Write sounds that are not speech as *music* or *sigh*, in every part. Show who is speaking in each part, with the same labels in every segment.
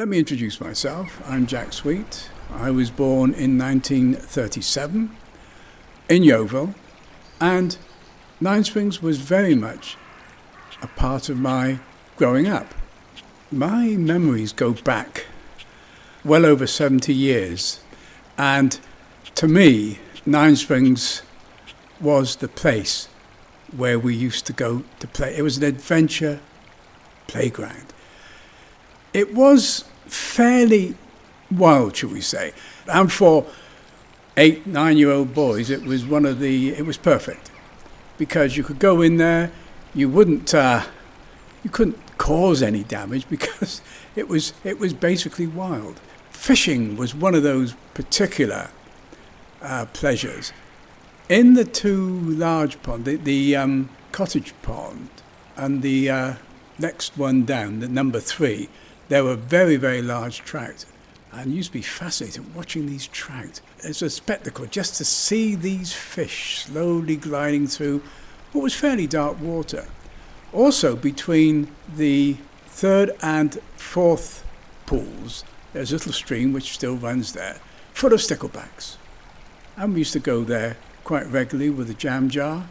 Speaker 1: Let me introduce myself. I'm Jack Sweet. I was born in 1937 in Yeovil, and Nine Springs was very much a part of my growing up. My memories go back well over 70 years, and to me, Nine Springs was the place where we used to go to play. It was an adventure playground. It was fairly wild, shall we say. And for eight, nine year old boys, it was one of the, it was perfect. Because you could go in there, you wouldn't, uh, you couldn't cause any damage because *laughs* it was, it was basically wild. Fishing was one of those particular uh, pleasures. In the two large ponds, the, the um, cottage pond and the uh, next one down, the number three, there were very, very large trout. And used to be fascinated watching these trout. It's a spectacle just to see these fish slowly gliding through what was fairly dark water. Also, between the third and fourth pools, there's a little stream which still runs there, full of sticklebacks. And we used to go there quite regularly with a jam jar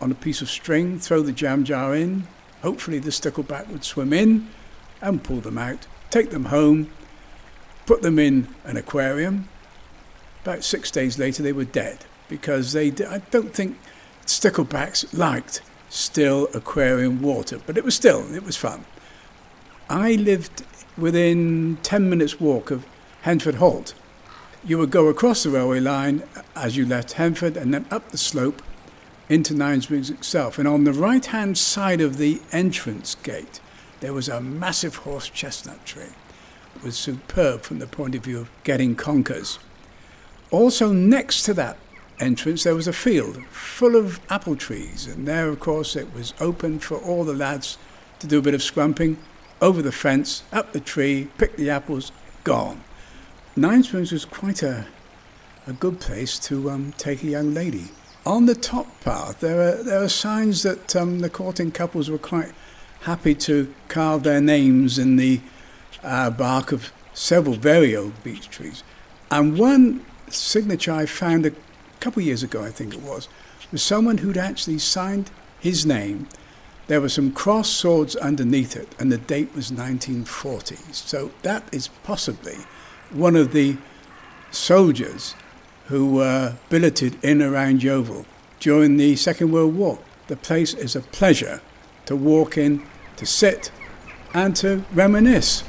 Speaker 1: on a piece of string, throw the jam jar in. Hopefully, the stickleback would swim in and pull them out, take them home, put them in an aquarium. About six days later, they were dead because they. I don't think sticklebacks liked still aquarium water, but it was still it was fun. I lived within ten minutes walk of Hendford Halt. You would go across the railway line as you left Hendford and then up the slope into Nine itself. And on the right hand side of the entrance gate, there was a massive horse chestnut tree. It was superb from the point of view of getting conkers. Also, next to that entrance, there was a field full of apple trees, and there, of course, it was open for all the lads to do a bit of scrumping over the fence, up the tree, pick the apples, gone. Nine Springs was quite a, a good place to um, take a young lady. On the top path, there are, there are signs that um, the courting couples were quite happy to carve their names in the uh, bark of several very old beech trees. And one signature I found a couple of years ago, I think it was, was someone who'd actually signed his name. There were some cross swords underneath it, and the date was 1940. So that is possibly one of the soldiers who were billeted in around Yeovil during the Second World War. The place is a pleasure to walk in, to sit, and to reminisce.